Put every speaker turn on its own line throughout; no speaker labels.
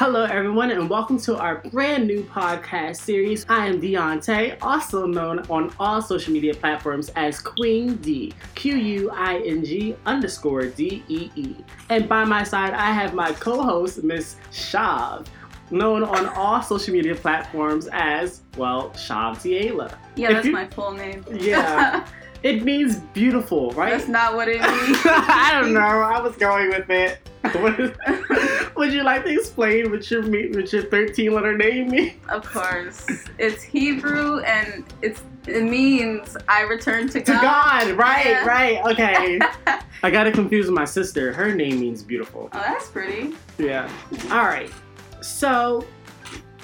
Hello, everyone, and welcome to our brand new podcast series. I am Deontay, also known on all social media platforms as Queen D, Q U I N G underscore D E E. And by my side, I have my co host, Miss Shav, known on all social media platforms as, well, Shav Tiela.
Yeah,
If
that's
you-
my full name.
Yeah. It means beautiful, right?
that's not what it means.
I don't know. I was going with it. Would you like to explain what your what your thirteen letter name means?
of course, it's Hebrew and it's it means I return to
To
God.
God, right,
Yeah.
right, okay. I got it confused with my sister. Her name means beautiful.
Oh, that's pretty.
Yeah. All right. So,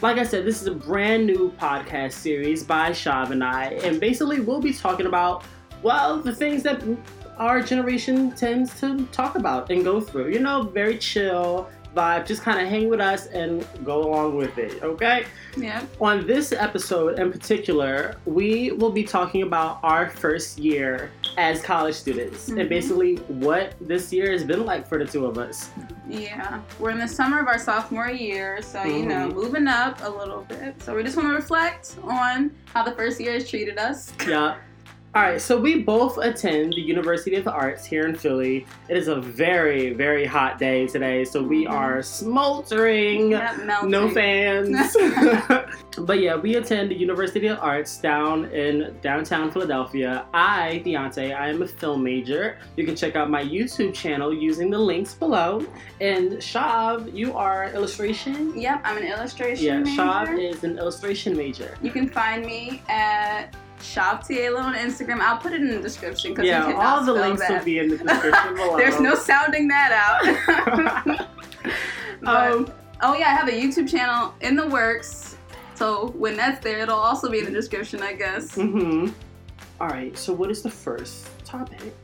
like I said, this is a brand new podcast series by Shav and I, and basically we'll be talking about well the things that our generation tends to talk about and go through. You know, very chill vibe. Just kind of hang with us and go along with it. Okay.
Yeah.
On this episode in particular, we will be talking about our first year as college students and
Mhm.
basically what this year has been like for the two of us.
Yeah. We're in the summer of our sophomore year, so you know,
Mhm.
moving up a little bit. So we just want to reflect on how the first year has treated us.
yeah. All right, so we both attend the University of the Arts here in Philly. It is a very, very hot day today, so we
Mhm.
are smoldering. No fans. but yeah, we attend the University of Arts down in downtown Philadelphia. I, Deontay, I am a film major. You can check out my YouTube channel using the links below. And Shav, you are illustration?
Yep, I'm an illustration
Yeah,
major.
Shav is an illustration major.
You can find me at Shav Tiela on Instagram. I'll put it in the description because you
Yeah, all the links
that.
will be in the description below.
There's no sounding that out. But-
um,
oh yeah, I have a YouTube channel in the works. So when that's there, it'll also be in the description, I guess.
Mm-hmm. All right, so what is the first topic?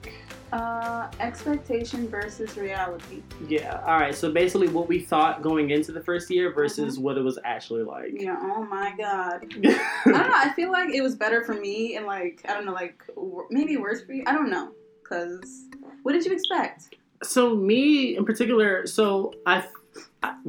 Uh, expectation versus reality.
Yeah, all right, so basically what we thought going into the first year versus what it was actually like.
Yeah. Oh my god. I don't know. I feel like it was better for me, and like I don't know, like maybe worse for you. I don't know. Cause what did you expect?
so me in particular so i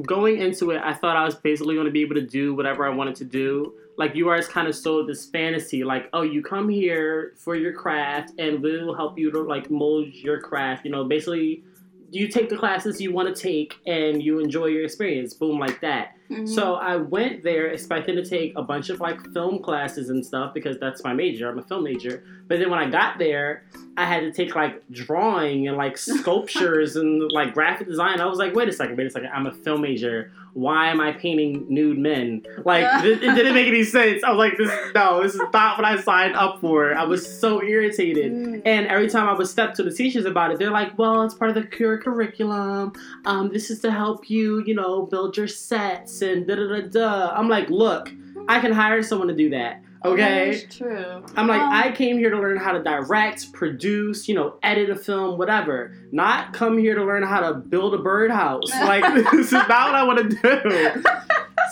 going into it i thought i was basically going to be able to do whatever i wanted to do like you guys kind of sold this fantasy like oh you come here for your craft and we'll help you to like mold your craft you know basically you take the classes you want to take and you enjoy your experience boom like that
Mhm.
so I went there expecting to take a bunch of like film classes and stuff because that's my major. I'm a film major. But then when I got there, I had to take like drawing and like sculptures and like graphic design. I was like, wait a second, wait a second. I'm a film major. Why am I painting nude men? Like it, it didn't make any sense. I was like, this no, this is not what I signed up for. I was so irritated.
Mm.
And every time I would step to the teachers about it, they're like, well, it's part of the cure curriculum. Um, this is to help you, you know, build your sets and da da da da. I'm like, look, I can hire someone to do that. Okay.
That's true.
I'm like,
Um,
I came here to learn how to direct, produce, you know, edit a film, whatever. Not come here to learn how to build a birdhouse. Like, this is not what I want to do.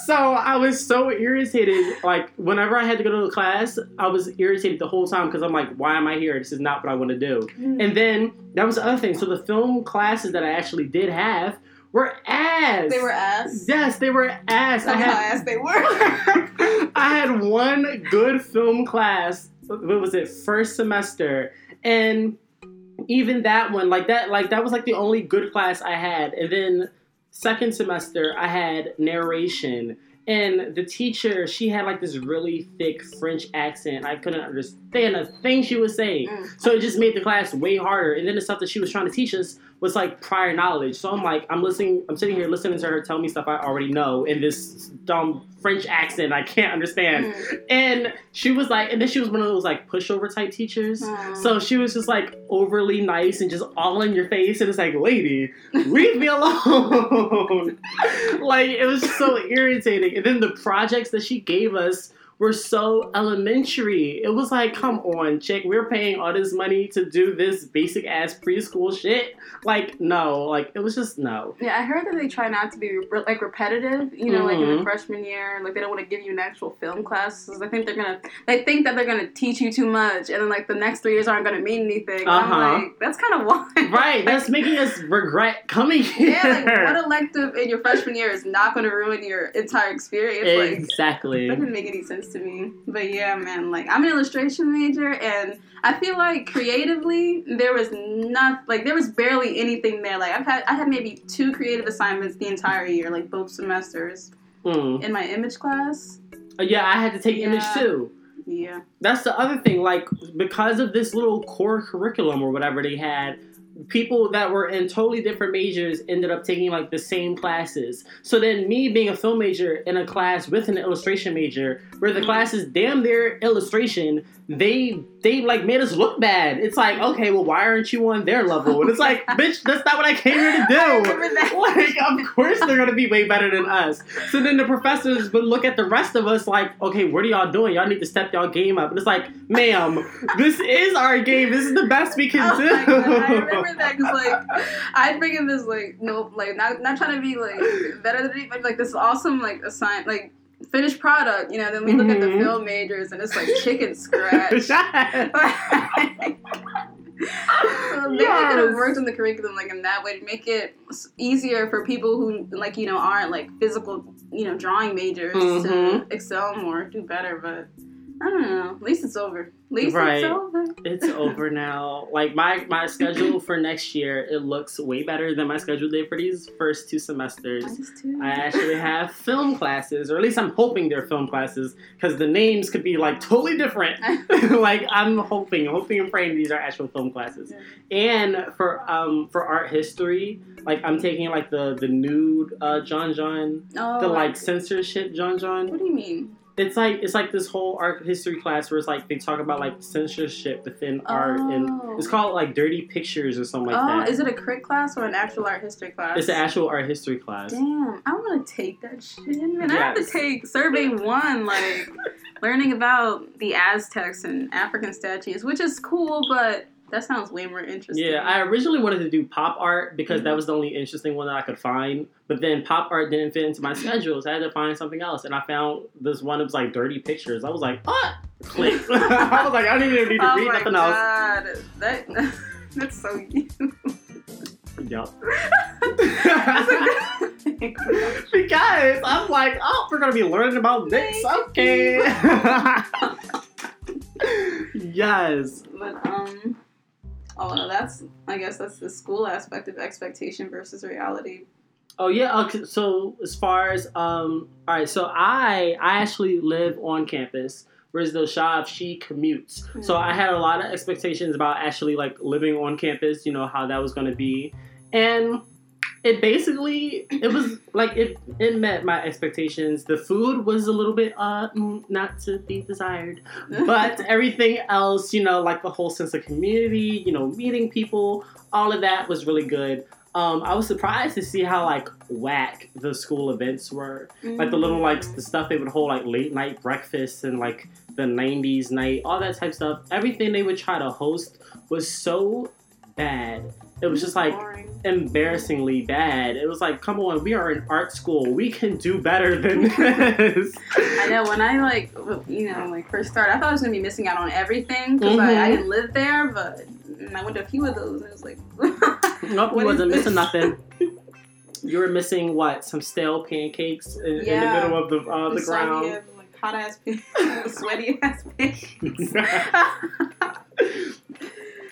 So I was so irritated. Like, whenever I had to go to the class, I was irritated the whole time because I'm like, why am I here? This is not what I want to do.
Mm.
And then that was the other thing. So the film classes that I actually did have were ass.
they were ass.
Yes, they were ass.
That's
I
how
had
ass they were.
I had one good film class. What was it? First semester, and even that one, like that, like that was like the only good class I had. And then second semester, I had narration. And the teacher, she had like this really thick French accent. I couldn't understand a thing she was saying.
Mm.
So it just made the class way harder. And then the stuff that she was trying to teach us was like prior knowledge. So I'm like, I'm listening, I'm sitting here listening to her tell me stuff I already know in this dumb French accent I can't understand.
Mm.
And she was like, and then she was one of those like pushover type teachers.
Mm.
So she was just like overly nice and just all in your face. And it's like, lady, leave me alone. like, it was so irritating. And then the projects that she gave us were so elementary. It was like, come on, chick, we're paying all this money to do this basic ass preschool shit. Like, no, like it was just no.
Yeah, I heard that they try not to be re- like repetitive. You know, like in the
Mhm.
freshman year, like they don't want to give you an actual film class. I think they're gonna, they think that they're gonna teach you too much, and then like the next three years aren't gonna mean anything.
Uh-huh.
I'm like, that's kind of wild.
Right, that's making us regret coming here.
Yeah, like what elective in your freshman year is not to ruin your entire experience? Like,
exactly.
that didn't make any sense to me. But yeah, man, like I'm an illustration major, and I feel like creatively there was not like there was barely anything there. Like I've had I had maybe two creative assignments the entire year, like both semesters
Mm.
in my image class.
Uh, Yeah, I had to take image too.
Yeah,
That's the other thing. Like, because of this little core curriculum or whatever they had, people that were in totally different majors ended up taking like the same classes. So then, me being a film major in a class with an illustration major, where the mm-hmm. class is damn near illustration, they they like made us look bad. It's like, okay, well, why aren't you on their level? And it's like, bitch, that's not what I came here to do.
I.
Like, of course they're gonna be way better than us. So then the professors would look at the rest of us like, okay, what are y'all doing? Y'all need to step y'all game up. And it's like, ma'am, this is our game. This is the best we can
Oh
do.
I remember that because like I'd bring in this like no like not not trying to be like better than me, but like this awesome like assign like finished product, you know. Then we look at the
Mhm.
film majors and it's like chicken scratch. so maybe we could have worked on the curriculum like in that way to make it easier for people who like you know aren't like physical you know drawing majors to
Mhm.
excel more, do better. But I don't know. At least it's over. At least
Right.
it's over.
it's over now. Like my my schedule for next year, it looks way better than my schedule did for these first two semesters.
Mine is too.
I actually have film classes, or at least I'm hoping they're film classes, because the names could be like totally different. like I'm hoping, hoping and praying these are actual film classes. And for um for art history, like I'm taking like the the nude uh John John,
Oh,
the like censorship John John.
What do you mean?
It's like it's like this whole art history class where it's like they talk about like censorship within art and
Oh.
it's called like dirty pictures or something like
oh,
that.
is it a crit class or an actual art history class?
It's an actual art history class.
Damn, I want to take that shit. Man, I have to take survey one, like learning about the Aztecs and African statues, which is cool, but that sounds way more interesting.
Yeah, I originally wanted to do pop art because that was the only interesting one that I could find. But then pop art didn't fit into my schedule, so I had to find something else. And I found this one that was like dirty pictures. I was like, what? Click. I was like, I don't even need to
oh
read
my
nothing else.
god, that that's so you.
Yep.
That's a good thing.
because I'm like, oh, we're gonna be learning about this. Okay. yes.
But um, oh no, that's I guess that's the school aspect of expectation versus reality.
Oh yeah. Okay. So as far as um, all right. So I I actually live on campus, whereas though Shav she commutes. So I had a lot of expectations about actually like living on campus. You know how that was gonna be, and it basically it was like it it met my expectations. The food was a little bit uh mm, not to be desired, but everything else, you know, like the whole sense of community, you know, meeting people, all of that was really good. Um, I was surprised to see how like whack the school events were. Like the little like the stuff they would hold like late night breakfasts and like the '90s night, all that type stuff. Everything they would try to host was so bad. It was just like
Boring.
embarrassingly bad. It was like, come on, we are in art school. We can do better than this.
I know when I like you know like first started, I thought I was gonna be missing out on everything because I, I
Mhm.
didn't live there, but and I went to a few of those and it was like,
Nope, you wasn't missing nothing. You were missing what? Some stale pancakes in, in the middle of the uh, the ground.
Soggy, like hot ass, sweaty ass pigs.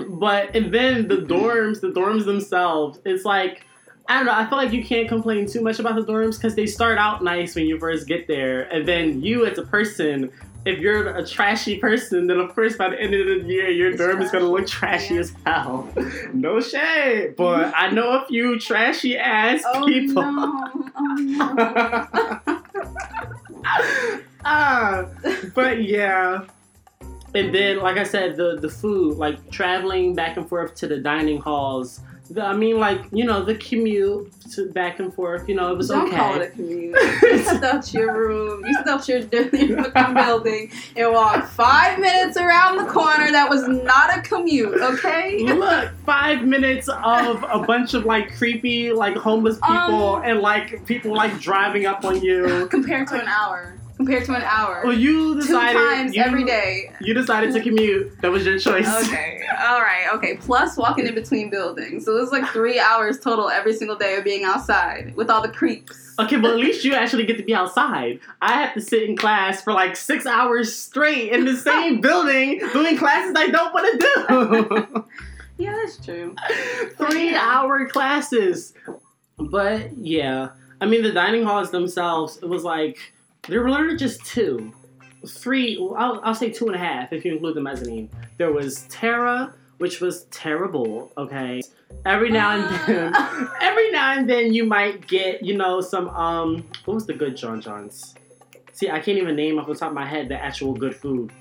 But and then the dorms, the dorms themselves, it's like I don't know. I feel like you can't complain too much about the dorms because they start out nice when you first get there, and then you as a person, if you're a trashy person, then of course by the end of the year your
It's
dorm is gonna look
trashy,
trashy
yeah.
as hell. No shade, but I know a few trashy ass
oh
people.
no! Oh no!
ah, but yeah. And then, like I said, the the food, like traveling back and forth to the dining halls, The, I mean, like you know, the commute to back and forth. You know, it was
Don't
okay.
call it a commute. you out your room, you out your your building, and walk five minutes around the corner. That was not a commute, okay?
Look, five minutes of a bunch of like creepy, like homeless people,
Um,
and like people like driving up on you.
Compared to an hour. Compared to an hour.
Well, you decided Two
times
you,
every day.
You decided to commute. That was your choice.
Okay, all right, okay. Plus walking in between buildings, so it was like three hours total every single day of being outside with all the creeps.
Okay, but at least you actually get to be outside. I have to sit in class for like six hours straight in the same building doing classes I don't want to do.
Yeah, that's true.
Three hour classes. But yeah, I mean, the dining halls themselves, it was like, there were literally just two. Three, I'll, I'll say two and a half if you include the mezzanine. There was Terra, which was terrible, okay? Every now and then, every now and then you might get, you know, some, um, what was the good John John's? See, I can't even name off the top of my head the actual good food.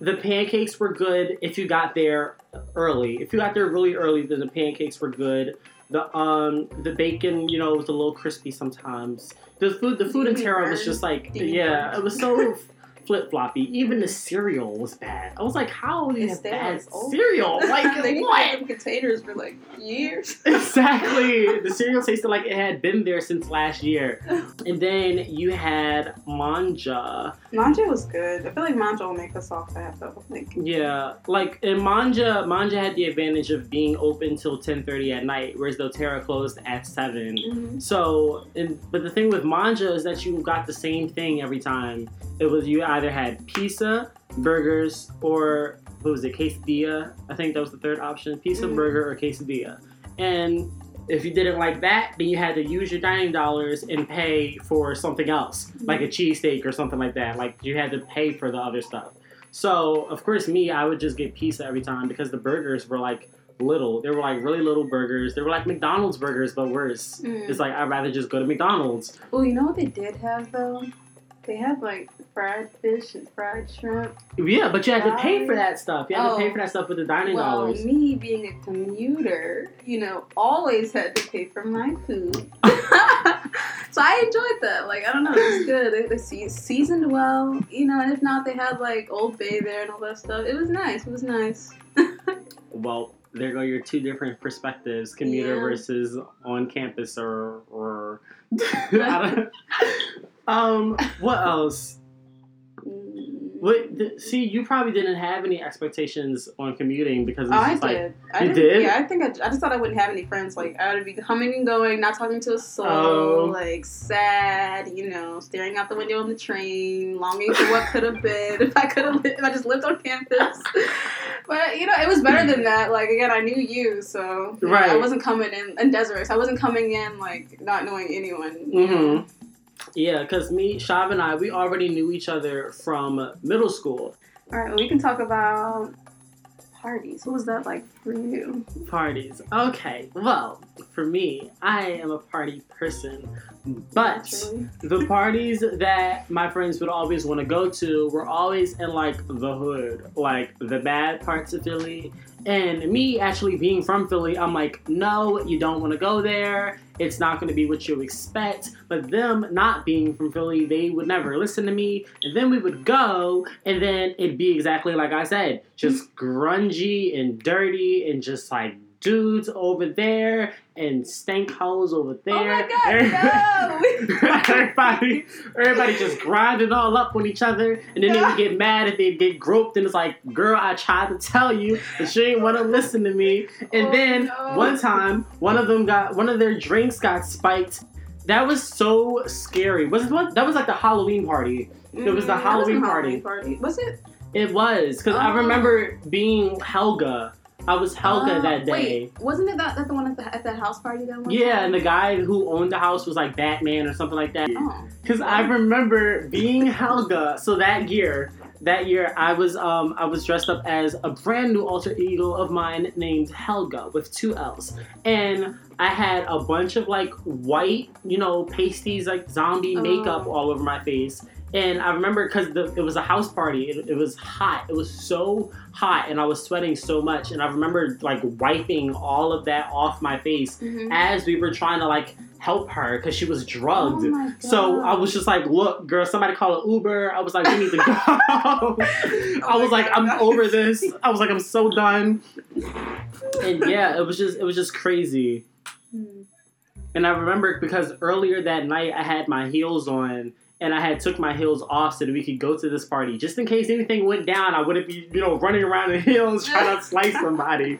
The pancakes were good if you got there early. If you got there really early, then the pancakes were good. The um the bacon, you know, was a little crispy sometimes. The food the food in Terra was just like yeah, it was so flip floppy. Even the cereal was bad. I was like, how is
It's
bad cereal? Like
they
what?
containers for like years.
exactly. The cereal tasted like it had been there since last year. And then you had manja.
Manja was good. I feel like Manja will make us all fat though. Like,
Yeah, like in manja, manja had the advantage of being open till ten thirty at night, whereas doTERRA closed at seven.
mhm.
So, and, but the thing with manja is that you got the same thing every time. It was you either had pizza, burgers, or what was it, quesadilla? I think that was the third option: pizza,
Mhm.
burger, or quesadilla. And if you didn't like that, then you had to use your dining dollars and pay for something else, like a cheesesteak or something like that. Like you had to pay for the other stuff. So, of course, me, I would just get pizza every time because the burgers were like little. They were like really little burgers. They were like McDonald's burgers, but worse.
Mm.
It's like I'd rather just go to McDonald's.
Oh, you know what they did have though? They had like fried fish and fried shrimp.
Yeah, but you had to pay for that stuff. You had to
Oh.
pay for that stuff with the dining
well,
dollars.
me being a commuter, you know, always had to pay for my food. so I enjoyed that. Like I don't know, it was good. They, they seasoned well, you know. And if not, they had like Old Bay there and all that stuff. It was nice. It was nice.
Well, there go your two different perspectives: commuter
Yeah.
versus on campus, or or. Um, what else? What? th- See, you probably didn't have any expectations on commuting because it's
I
like
did. I
You
didn't- Yeah, I think I, I just thought I wouldn't have any friends. Like I would be coming and going, not talking to a soul,
Oh.
like sad, you know, staring out the window on the train, longing for what could have been if I could have, if I just lived on campus. But you know, it was better than that. Like again, I knew you, so right. know, I wasn't coming in and Desiree. So I wasn't coming in like not knowing anyone.
Mhm. Yeah, because me, Shav, and I, we already knew each other from middle school
All right, well, we can talk about parties. What was that like for you?
parties. Okay, well, for me, I am a party person, but the parties that my friends would always want to go to were always in like the hood, like the bad parts of Philly. And me actually being from Philly, I'm like, no, you don't want to go there. It's not going to be what you expect. But them not being from Philly, they would never listen to me. And then we would go, and then it'd be exactly like I said, just grungy and dirty, and just like dudes over there and stank hoes over there.
Oh my God, no!
everybody, everybody just grinding all up on each other, and then they would get mad if they get groped, and it's like, girl, I tried to tell you, but you ain't want to listen to me. And
Oh,
then
no.
one time, one of them got one of their drinks got spiked. That was so scary. Was it what? That was like the Halloween party. It was the
Mm,
Halloween
wasn't a
party.
party. Was it?
It was because I
Oh.
remember being Helga. I was Helga
Uh,
that day.
Wait, wasn't it that, that the one at, the, at that house party that one
Yeah,
time?
and the guy who owned the house was like Batman or something like that.
Oh.
Because I remember being Helga. So that year, that year I was um I was dressed up as a brand new alter ego of mine named Helga with two L's, and I had a bunch of like white, you know, pasties like zombie
Oh.
makeup all over my face. And I remember because it was a house party. It, it was hot. It was so hot, and I was sweating so much. And I remember like wiping all of that off my face
Mhm.
as we were trying to like help her because she was drugged.
Oh
so I was just like, "Look, girl, somebody call an Uber." I was like, "We need to go." I
Oh
was like,
God,
"I'm over this." I was like, "I'm so done." And yeah, it was just it was just crazy.
Mm.
And I remember because earlier that night I had my heels on and I had took my heels off so that we could go to this party. Just in case anything went down, I wouldn't be, you know, running around in heels trying to slice somebody.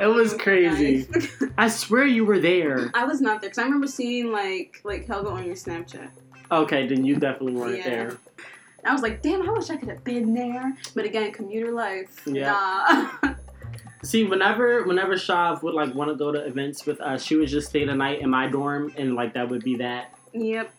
It was crazy.
Nice.
I swear you were there.
I was not there because I remember seeing like like Helga on your Snapchat.
Okay, then you definitely weren't
Yeah.
there.
I was like, damn, I wish I could have been there. But again, commuter life.
Yeah.
Nah.
See, whenever whenever Shav would like want to go to events with us, she would just stay the night in my dorm and like that would be that.
yep.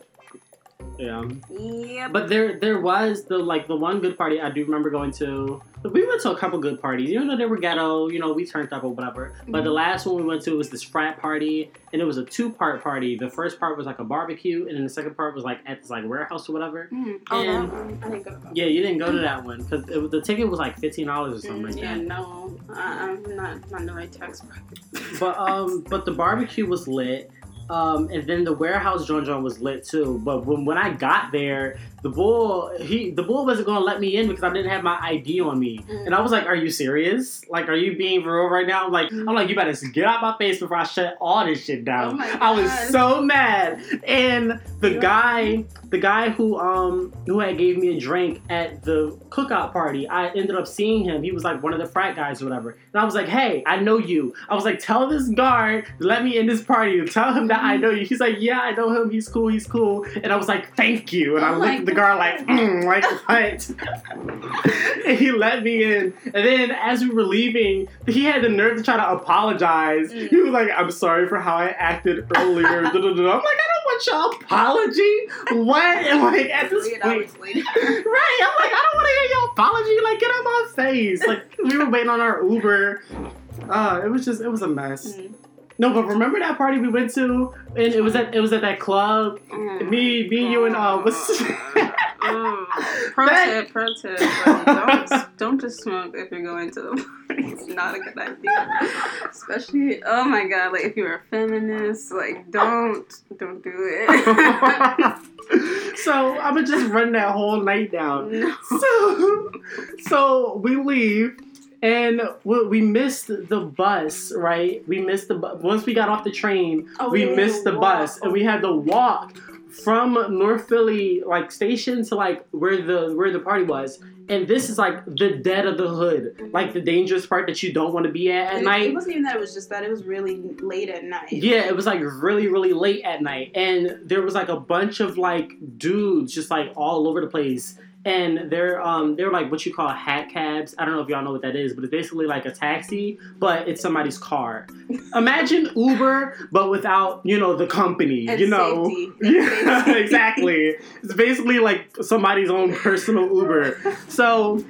Yeah.
Yep.
But there there was the like the one good party I do remember going to. We went to a couple good parties, even though they were ghetto. You know, we turned up or whatever. But the
Mhm.
last one we went to was this frat party, and it was a two part party. The first part was like a barbecue, and then the second part was like at this like warehouse or whatever.
Mm. Oh,
and-
one. I didn't go to that.
Yeah, you didn't go to that one because the ticket was like fifteen dollars or something
Mm,
like
yeah,
that.
no, I, I'm not not in the right tax bracket.
But um, but the barbecue was lit. Um, and then the warehouse John John was lit too. But when, when I got there, the bull he the bull wasn't gonna let me in because I didn't have my ID on me.
Mm.
And I was like, "Are you serious? Like, are you being real right now?" I'm like, I'm like, you better get out my face before I shut all this shit down.
Oh
I was so mad. And the guy, the guy who um who had gave me a drink at the cookout party, I ended up seeing him. He was like one of the frat guys or whatever. And I was like, "Hey, I know you." I was like, "Tell this guard to let me in this party. Tell him that I know you." He's like, "Yeah, I know him. He's cool. He's cool." And I was like, "Thank you." And I
Oh
looked at the guard like, mm, "Like what?" and he let me in. And then as we were leaving, he had the nerve to try to apologize.
Mm.
He was like, "I'm sorry for how I acted earlier." I'm like, "I don't want your apology." What? And like at this point, right? I'm like, I don't want to hear your apology. Like, get out my face. Like we were waiting on our Uber. Uh, it was just, it was a mess.
Mm.
No, but remember that party we went to, and it was at, it was at that club.
Mm.
Me, me, you, and uh, what's?
Mm. Pro
That-
tip, pro tip. like, don't, don't just smoke if you're going to the party. It's not a good idea. Especially, oh my god, like if you're a feminist, like don't, don't do it.
so I'm gonna just run that whole night down.
no.
So, so we leave. And we we missed the bus, right? We missed the bus. Once we got off the train,
Oh,
we missed the
walk.
bus and we had to walk from North Philly like station to like where the where the party was. And this is like the dead of the hood, like the dangerous part that you don't want to be at at
It, it wasn't even that. It was just that it was really late at night.
Yeah, it was like really, really late at night, and there was like a bunch of like dudes just like all over the place, and they're um they're like what you call hat cabs. I don't know if y'all know what that is, but it's basically like a taxi, but it's somebody's car. Imagine Uber, but without you know the company.
And
you know. Yeah, exactly. It's basically like somebody's own personal Uber. So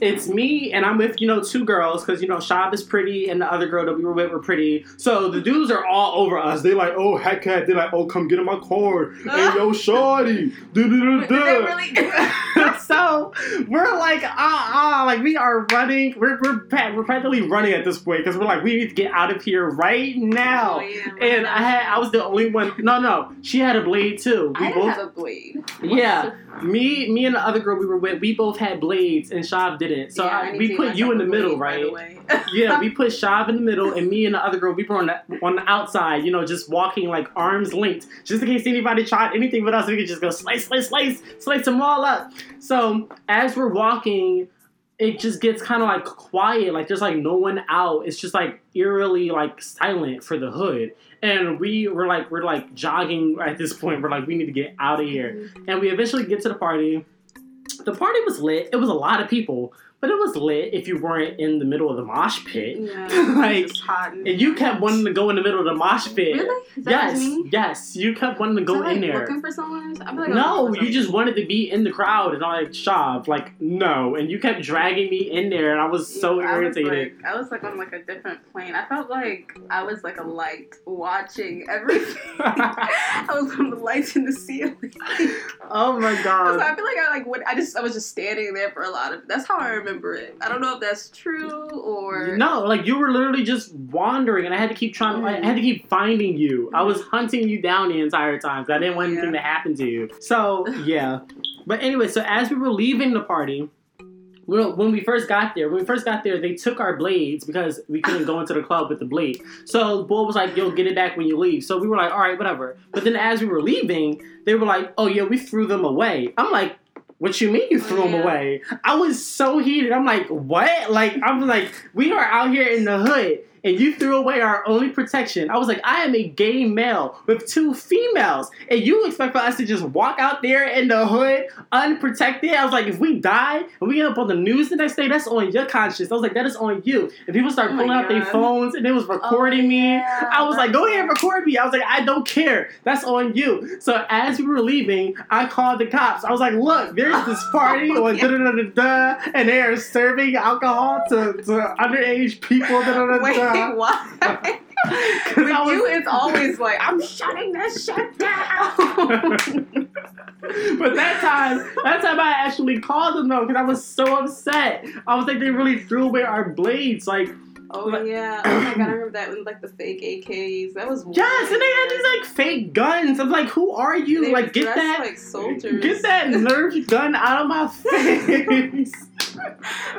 it's me and I'm with you know two girls because you know Shab is pretty and the other girl that we were with were pretty. So the dudes are all over us. They like, oh heck cat. They're like, oh come get in my car. Hey yo shorty. So we're like ah ah like we are running. We're we're we're practically running at this point because we're like we need to get out of here right now.
Oh, yeah,
And I had I was the only one. No no, she had a blade too. We
I
both
have a blade.
yeah, me, me and the other girl we were with, we both had blades, and Shav didn't. So
Yeah,
I, we put you in the middle,
the
right?
way.
yeah, we put Shav in the middle, and me and the other girl we were on the on the outside, you know, just walking like arms linked, just in case anybody tried anything with us, we could just go slice, slice, slice, slice them all up. So as we're walking. It just gets kind of like quiet, like there's like no one out. It's just like eerily like silent for the hood, and we were like we're like jogging at this point. We're like we need to get out of here, and we eventually get to the party. The party was lit. It was a lot of people, but it was lit if you weren't in the middle of the mosh pit.
Yeah,
like,
in
and you kept wanting to go in the middle of the mosh pit.
Really? Is that
Yes,
me?
yes, you kept wanting to go
like,
in there.
Looking for someone? Like
No, you just wanted to be in the crowd, and I'm like, Shav, like, no. And you kept dragging me in there, and I was so
Yeah, I was,
irritated.
like, I was like on like a different plane. I felt like I was like a light watching everything. I was on the lights in the ceiling.
oh my god.
I feel like I like went, I just I was just standing there for a lot of. That's how I remember it. I don't know if that's true or
No, like you were literally just wandering, and I had to keep trying. I had to keep finding you. I was mm-hmm. hunting you down the entire time 'cause I didn't want anything to happen to you. So yeah, but anyway, so as we were leaving the party. When we first got there, when we first got there, they took our blades because we couldn't go into the club with the blade. So boy was like, "You'll get it back when you leave." So we were like, "All right, whatever." But then as we were leaving, they were like, "Oh yeah, we threw them away." I'm like, "What you mean you threw them
Yeah.
away?" I was so heated. I'm like, "What?" Like I'm like, "We are out here in the hood." And you threw away our only protection. I was like, I am a gay male with two females, and you expect for us to just walk out there in the hood unprotected? I was like, if we die and we end up on the news the next day, that's on your conscience. I was like, that is on you. And people start
Oh
pulling out their phones and it was recording me.
yeah,
I was like, go ahead and record me. I was like, I don't care. That's on you. So as we were leaving, I called the cops. I was like, look, there's this party on da da da da da, and they are serving alcohol to, to underage people. Da da da
Wait, why?
Because
With
was.
you, it's always like I'm shutting this shit down.
but that time, that time I actually called them though because I was so upset. I was like, they really threw away our blades. Like,
oh yeah. Oh my god, I remember that with like the fake AKs. That was
yes, and they had these like fake guns. I'm like, who are you?
They
like, get
dressed
that,
like soldiers.
get that Nerf gun out of my face.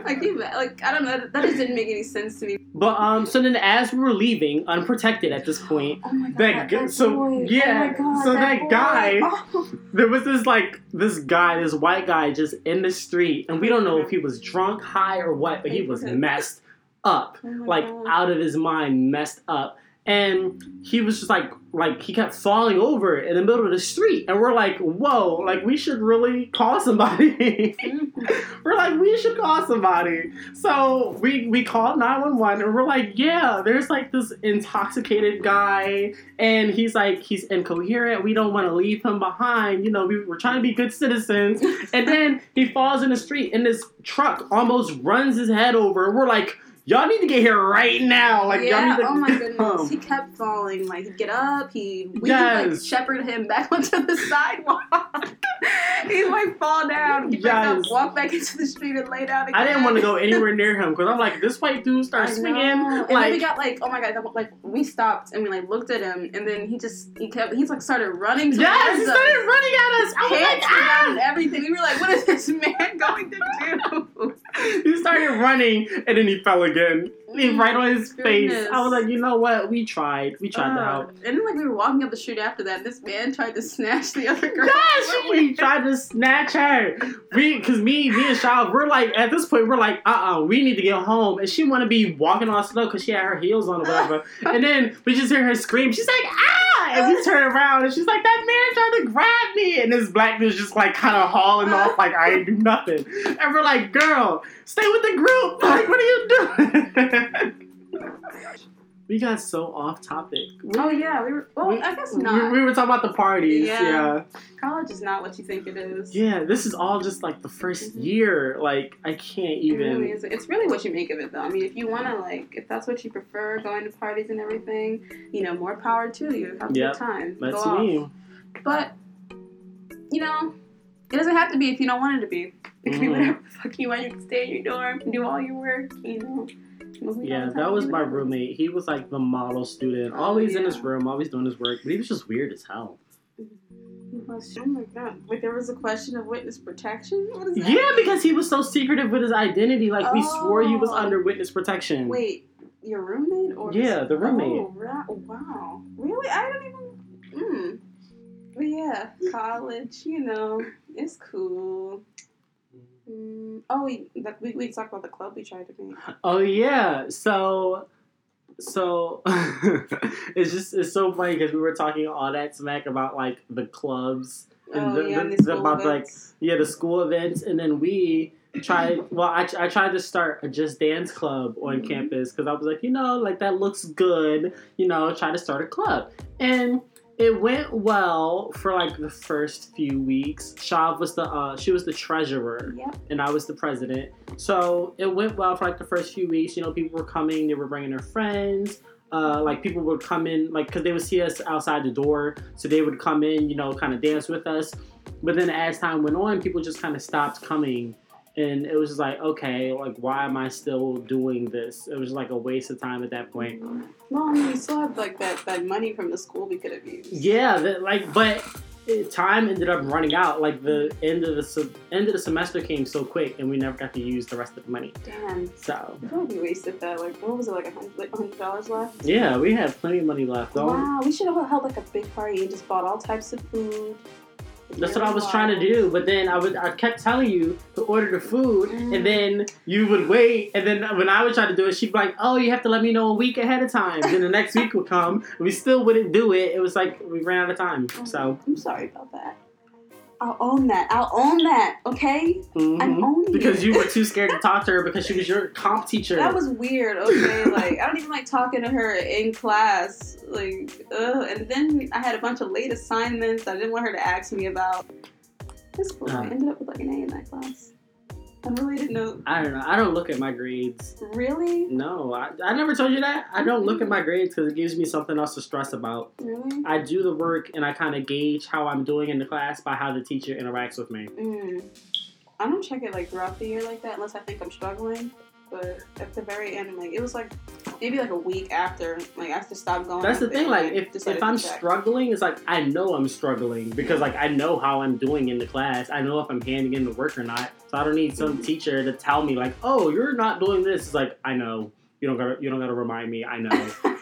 Like you, like I don't know. That just didn't make any sense to me.
but um, so then as we were leaving, unprotected at this point,
Oh my god.
That gu- so,
boy.
yeah,
Oh my god,
so that
boy.
guy-
Oh.
there was this like this guy, this white guy, just in the street, and we don't know if he was drunk, high, or what, but he was messed up.
Oh
like
God.
out of his mind, messed up. And he was just like, like he kept falling over in the middle of the street, and we're like, whoa, like we should really call somebody. we're like, we should call somebody. So we we called nine one one, and we're like, yeah, there's like this intoxicated guy, and he's like, he's incoherent. We don't want to leave him behind. You know, we, we're trying to be good citizens. And then he falls in the street, and this truck almost runs his head over. We're like, y'all need to get here right now. Like,
yeah,
y'all need to
oh my goodness. He kept falling. Like, he'd get up. He, we
Yes.
like shepherd him back onto the sidewalk. He'd like fall down, get back up, walk back into the street and lay down again.
I didn't want to go anywhere near him because I'm like, this white dude starts swinging.
And then we got like, oh my god, like we stopped and we like looked at him, and then he just he kept he's like started running.
yes, he
us.
started running at us. I was like, ah!
everything. We were like, what is this man going to do?
He started running and then he fell again. He
Mm,
right on his face. I was like, you know what? We tried. We tried to
Uh,
help.
And then like we were walking up the street after that, this man tried to snatch the other girl.
Yes, we tried to snatch her. We, cause me, me and Shaw, we're like at this point, we're like, uh, uh we need to get home, and she want to be walking on snow because she had her heels on or whatever. and then we just hear her scream. She's like, ah! And we turn around, and she's like, that man tried to grab me, and this black dude's just like kind of hauling off, like I ain't do nothing. And we're like, girl, stay with the group. we got so off topic.
Oh yeah, we were. Well,
We-
I guess not.
we were talking about the parties.
Yeah.
yeah.
College is not what you think it is.
Yeah, this is all just like the 1st
Mhm.
year. Like I can't
It
even.
really is. It's really what you make of it, though. I mean, if you want to, like, if that's what you prefer, going to parties and everything, you know, more power to you. Have a
Yep,
good time.
That's
Go off.
me.
But, you know, it doesn't have to be if you don't want it to be. It can be
Mhm.
whatever the fuck you want. You can stay in your dorm, do all your work, you know. Move me all
Yeah, that was my roommate. He was like the model student,
Oh,
always in his room, always doing his work, but he was just weird as hell.
He Oh my god! Like there was a question of witness protection. What is that?
Yeah, because he was so secretive with his identity. Like we swore he was
Oh.
under witness protection.
Wait, your roommate or
Yeah, the roommate.
Oh, wow, really? I don't even. Mm. But yeah, college. You know, it's cool. Mm. Oh, we, like, we we talked about the club we tried to make.
Oh yeah, so so it's just it's so funny because we were talking all that smack about like the clubs and
oh
the,
yeah,
the-
the
about like yeah the school events, and then we tried. Well, I, I tried to start a Just Dance club on
Mhm.
campus because I was like, you know, like that looks good. You know, try to start a club, and it went well for like the first few weeks. Shav was the uh, she was the treasurer,
Yep.
and I was the president. So it went well for like the first few weeks. You know, people were coming, they were bringing their friends. Uh, like people would come in, like because they would see us outside the door, so they would come in, you know, kind of dance with us. But then as time went on, people just kind of stopped coming, and it was just like, okay, like why am I still doing this? It was like a waste of time at that point.
Well, I mean, we still have like that, that money from the school we could have used.
Yeah, that, like, but it, time ended up running out. Like the end of the se- end of the semester came so quick, and we never got to use the rest of the money.
Damn.
So
I feel like we wasted that. Like, what was it, like a hundred like hundred dollars left?
yeah, we had plenty of money left.
Wow, we should have held like a big party and just bought all types of food.
That's what I was trying to do, but then I would I kept telling you to order the food, and mm. then you would wait, and then when I would try to do it, she'd be like, "Oh, you have to let me know a week ahead of time." then the next week would come, we still wouldn't do it. It was like we ran out of time. Oh, so
I'm sorry about that. I'll own that. I'll own that. Okay.
mhm.
I'm owning
because
it.
you were too scared to talk to her because she was your comp teacher.
That was weird. Okay, like I don't even like talking to her in class. Like, ugh. and then I had a bunch of late assignments I didn't want her to ask me about. This cool. I
Uh.
ended up with like an A in that class. I really didn't know.
I don't know. I don't look at my grades.
Really,
No, I, I never told you that. I don't look at my grades because it gives me something else to stress about.
really.
I do the work and I kind of gauge how I'm doing in the class by how the teacher interacts with me.
Mm. I don't check it like throughout the year like that unless I think I'm struggling. But at the very end, I'm like it was like maybe like a week after, like I just stopped going.
That's the thing. Like, if, if I'm struggling, it's like I know I'm struggling because like I know how I'm doing in the class. I know if I'm handing in the work or not. So I don't need some
Mhm.
teacher to tell me like, oh, you're not doing this. It's like I know. You don't gotta. You don't gotta remind me. I know.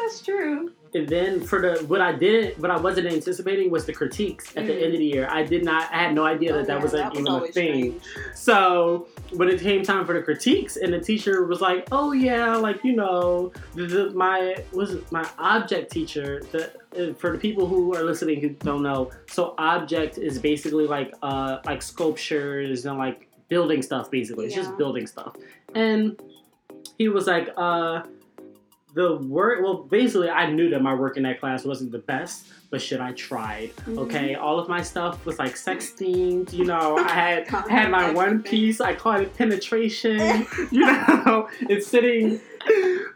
That's true.
and then for the what I didn't, what I wasn't anticipating was the critiques at the
Mm.
end of the year. I did not. I had no idea that
Oh,
that
yeah,
was like even a thing.
strange.
So when it came time for the critiques, and the teacher was like, "Oh yeah, like you know, the, the, my was my object teacher. The, uh, for the people who are listening who don't know, so object is basically like uh like sculptures and like building stuff. Basically, it's
Yeah.
just building stuff. And he was like, uh. The work, well, basically, I knew that my work in that class wasn't the best, but shit, I tried.
Mhm.
Okay, all of my stuff was like sex themed. You know, I had had my one piece. I called it penetration. you know, it's sitting.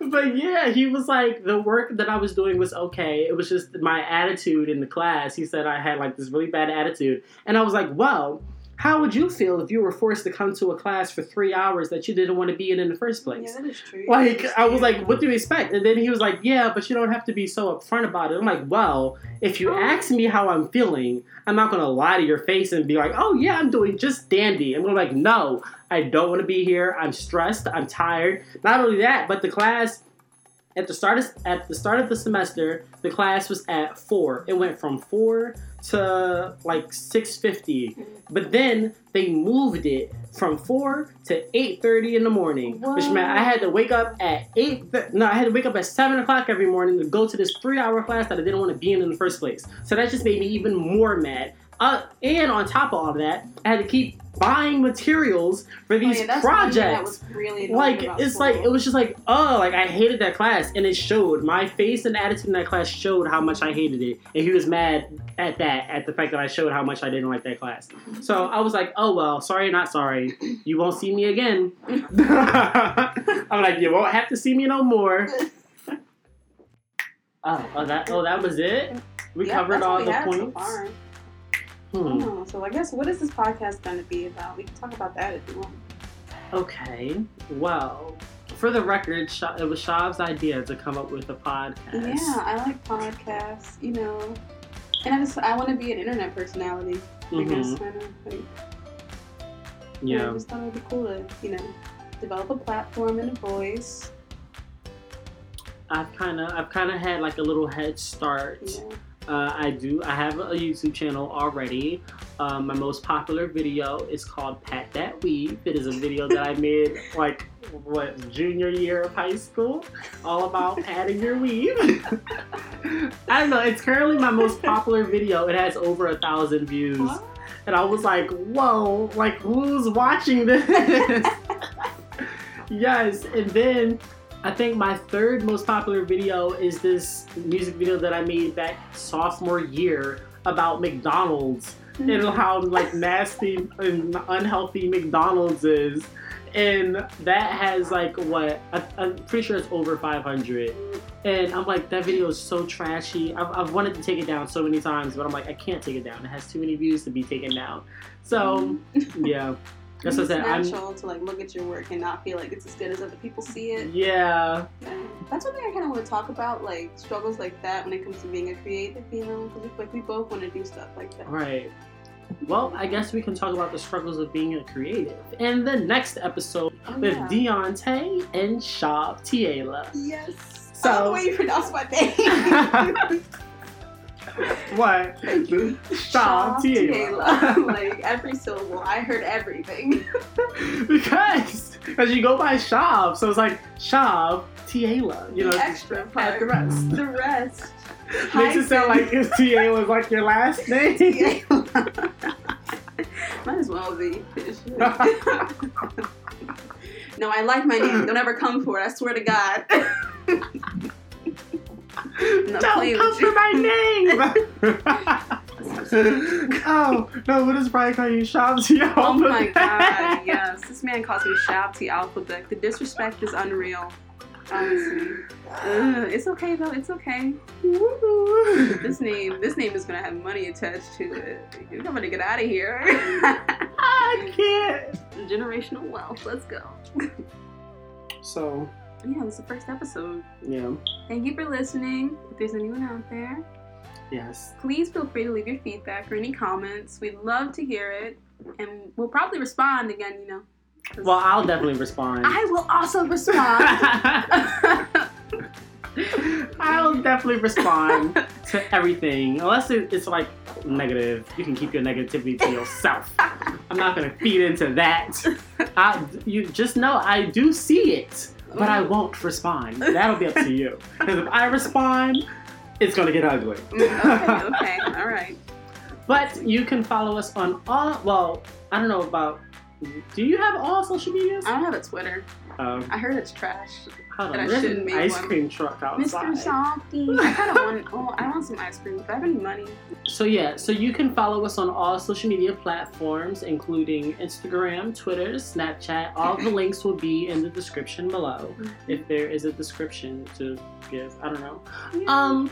But yeah, he was like the work that I was doing was okay. It was just my attitude in the class. He said I had like this really bad attitude, and I was like, well. How would you feel if you were forced to come to a class for three hours that you didn't want to be in in the first place?
Yeah, that is true.
Like I was like, what do you expect? And then he was like, yeah, but you don't have to be so upfront about it. I'm like, well, if you oh. ask me how I'm feeling, I'm not gonna lie to your face and be like, oh yeah, I'm doing just dandy. I'm gonna be like, no, I don't want to be here. I'm stressed. I'm tired. Not only that, but the class at the start of, at the start of the semester, the class was at four. It went from four to like six fifty, but then they moved it from four to eight thirty in the morning, which meant I had to wake up at eight. Th- no, I had to wake up at seven o'clock every morning to go to this three-hour class that I didn't want to be in in the first place. So that just made me even more mad. Uh, and on top of all of that, I had to keep buying materials for
Oh,
these
yeah, one thing
projects.
really
like it's
school.
like it was just like oh like I hated that class. And it showed. My face and attitude in that class showed how much I hated it. And he was mad at that at the fact that I showed how much I didn't like that class. So I was like oh well sorry not sorry. You won't see me again. I'm like you won't have to see me no more. Oh, oh that oh that was it? We
Yeah,
covered all the
so
points?
far.
Hmm.
Oh, so I guess what is this podcast going to be about? We can talk about that if you want.
okay well for the record, it was Shav's idea to come up with a podcast.
Yeah, I like podcasts, you know, and I just I want to be an internet personality. I guess
Mhm.
kind of like yeah. I just thought it would be cool to you know develop a platform and a voice.
I've kind of I've kind of had like a little head start
Yeah.
Uh, I do. I have a YouTube channel already. Um, my most popular video is called "Pat That Weave." It is a video that I made like what junior year of high school, all about patting your weave. I don't know. It's currently my most popular video. It has over a thousand views,
What?
and I was like, "Whoa! Like who's watching this?" yes, and then I think my third most popular video is this music video that I made back sophomore year about McDonald's mm-hmm. and how like nasty and unhealthy McDonald's is. And that has like what I, I'm pretty sure it's over 500. And I'm like, that video is so trashy. I've, I've wanted to take it down so many times, but I'm like, I can't take it down. It has too many views to be taken down. So mm-hmm. yeah, that's what I said.
It's
I'm,
natural to like look at your work and not feel like it's as good as other people see it.
yeah,
Yeah. That's one thing I kind of want to talk about, like struggles like that when it comes to being a creative, you know, because like we both want to do stuff like that.
Right. Well, I guess we can talk about the struggles of being a creative in the next episode
Oh,
with
yeah.
Deontay and Shab Tiela.
Yes.
So-
the way you pronounce my name.
what? Shab Tiela.
Taylor. like every syllable, I heard everything.
because because you go by Shab, so it's like Shab Tiela. You know,
The extra part.
the rest.
the rest.
Makes it sound like if Tiela was like your last name.
Might as well be. no, I like my name. Don't ever come for it. I swear to God.
Don't come for my name. oh no! What does Brian call you? Shab Tiela.
Oh my god, yes. This man calls me Shabti Alphabet. The disrespect is unreal. Honestly. Ugh, it's okay though, it's okay. This name this name is gonna have money attached to it. I'm gonna get out of here.
I can't.
Generational wealth, let's go.
So
Yeah, this is the first episode.
yeah,
Thank you for listening. If there's anyone out there,
yes.
please feel free to leave your feedback or any comments. We'd love to hear it. And we'll probably respond again, you know.
Well, I'll definitely respond.
I will also respond.
I'll definitely respond to everything, unless it's like negative. You can keep your negativity to yourself. I'm not gonna feed into that. I, you just know I do see it, but I mm. won't respond. That'll be up to you. Because if I respond, it's gonna get ugly.
okay, okay, all right.
But you can follow us on all. Well, I don't know about. Do you have all social medias?
I don't have a Twitter.
Um,
I heard it's trash.
hold
That
on,
I
there's
shouldn't
an ice
one.
cream truck outside.
Mr. Softee. I kind of want. Oh, I want some ice cream. If I have any money.
So yeah, so you can follow us on all social media platforms, including Instagram, Twitter, Snapchat. All the links will be in the description below, if there is a description to give. I don't know.
Yeah,
Um,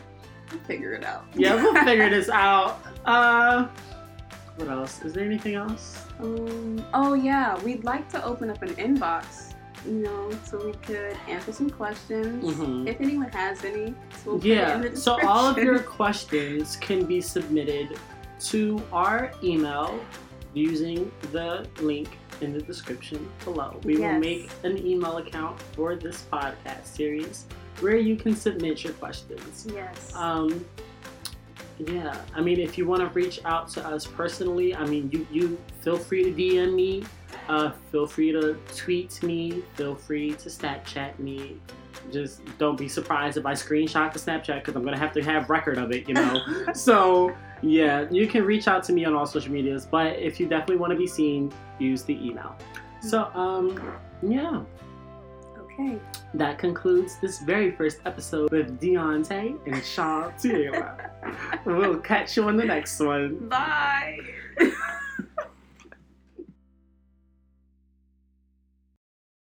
we'll figure it out.
yeah, we'll figure this out. Uh, what else? Is there anything else?
Um, oh yeah, we'd like to open up an inbox. You know, so we could answer some questions
Mhm.
if anyone has any. So we'll put it in
Yeah. So all of your questions can be submitted to our email using the link in the description below. We will make an email account for this podcast series where you can submit your questions.
Yes.
Um, yeah, I mean, if you want to reach out to us personally, I mean, you you feel free to DM me, uh, feel free to tweet me, feel free to Snapchat me. Just don't be surprised if I screenshot the Snapchat because I'm gonna have to have record of it, you know. so yeah, you can reach out to me on all social medias, but if you definitely want to be seen, use the email. So um, yeah
okay.
that concludes this very first episode with Deontay and Sean Taylor. we'll catch you on the next one.
Bye.